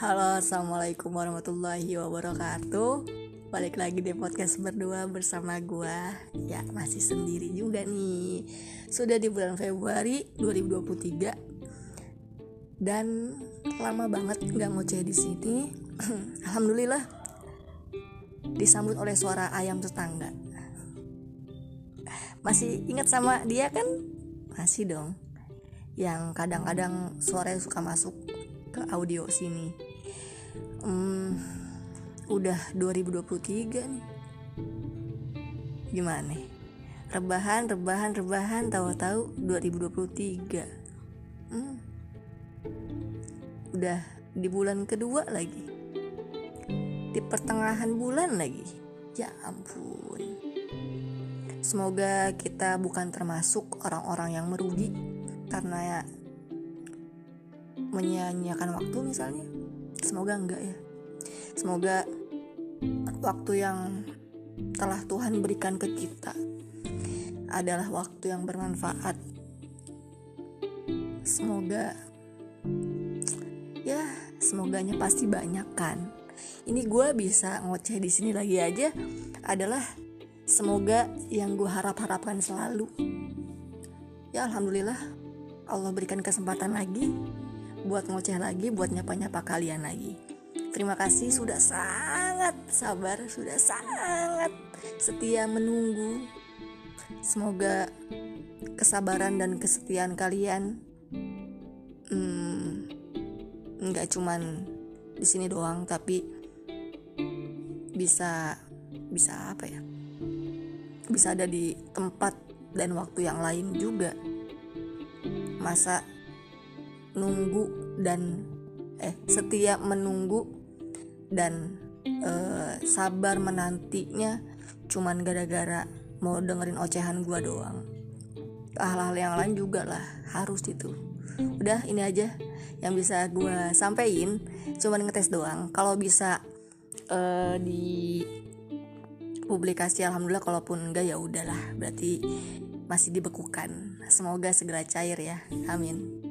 Assalamualaikum warahmatullahi wabarakatuh. Balik lagi di podcast berdua bersama gua. Ya masih sendiri juga nih. Sudah di bulan Februari 2023 Dan lama banget gak ngoceh di sini. Alhamdulillah Disambut oleh suara ayam tetangga. Masih ingat sama dia kan? Masih dong. Yang kadang-kadang suaranya suka masuk ke audio sini hmm, udah 2023 nih. Gimana? Rebahan rebahan rebahan tahu-tahu 2023 hmm, udah di bulan kedua lagi. Di pertengahan bulan lagi. Ya ampun. Semoga kita bukan termasuk orang-orang yang merugi karena ya menyia-nyiakan waktu misalnya semoga enggak ya. Semoga waktu yang telah Tuhan berikan ke kita adalah waktu yang bermanfaat. Semoga ya semoganya pasti banyak kan. Ini gue bisa ngoceh di sini lagi aja adalah semoga yang gue harap-harapkan selalu. Ya alhamdulillah Allah berikan kesempatan lagi buat ngoceh lagi, buat nyapa-nyapa kalian lagi. Terima kasih sudah sangat sabar, sudah sangat setia menunggu. Semoga kesabaran dan kesetiaan kalian hmm, nggak cuman di sini doang, tapi bisa bisa apa ya? Bisa ada di tempat dan waktu yang lain juga. Masa nunggu dan eh setia menunggu dan eh, sabar menantinya cuman gara-gara mau dengerin ocehan gua doang. Hal-hal yang lain juga lah harus itu. Udah ini aja yang bisa gua sampein cuman ngetes doang. Kalau bisa eh, di publikasi alhamdulillah kalaupun enggak ya udahlah. Berarti masih dibekukan. Semoga segera cair ya. Amin